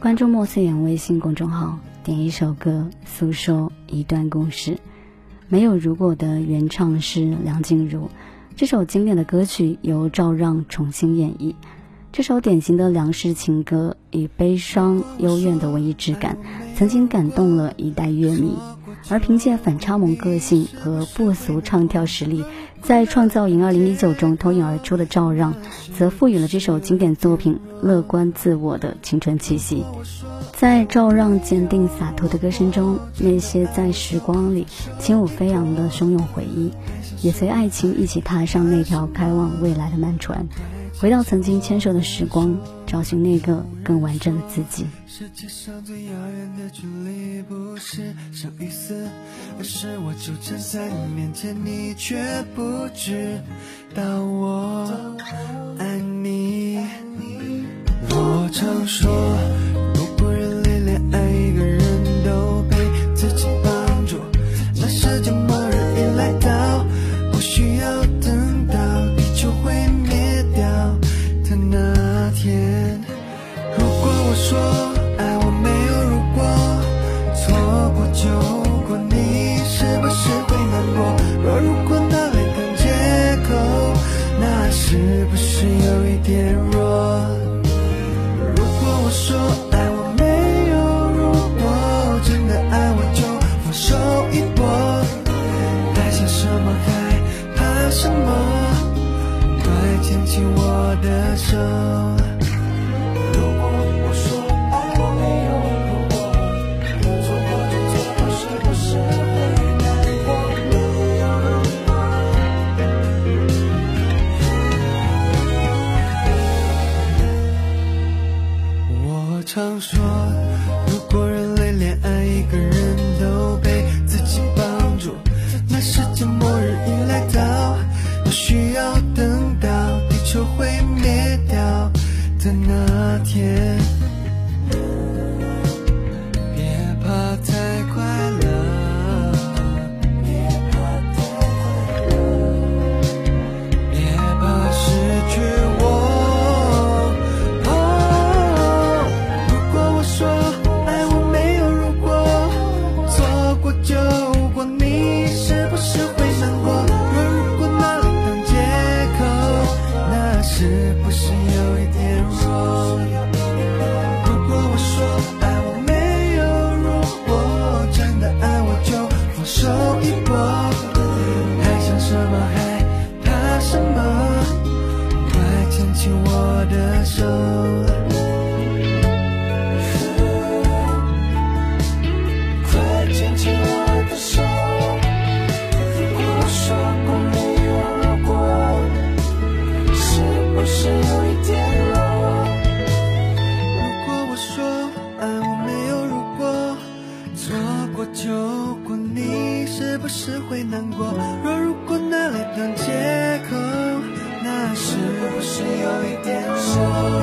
关注莫思言微信公众号，点一首歌，诉说一段故事。没有如果的原唱是梁静茹，这首经典的歌曲由赵让重新演绎。这首典型的梁氏情歌，以悲伤幽怨的文艺质感，曾经感动了一代乐迷。而凭借反差萌个性和不俗唱跳实力，在《创造营2019》中脱颖而出的赵让，则赋予了这首经典作品乐观自我的青春气息。在赵让坚定洒脱的歌声中，那些在时光里轻舞飞扬的汹涌回忆，也随爱情一起踏上那条开往未来的慢船。回到曾经牵手的时光，找寻那个更完整的自己。世界上最遥远的距离，不是生与死，而是我就站在你面前，你却不知道我爱你。我常说，不是有一点弱？如果我说爱我没有如果，真的爱我就放手一搏，还想什么？还怕什么？快牵起我的手。常说，是会难过。若如果拿来当借口，那是不是有一点弱？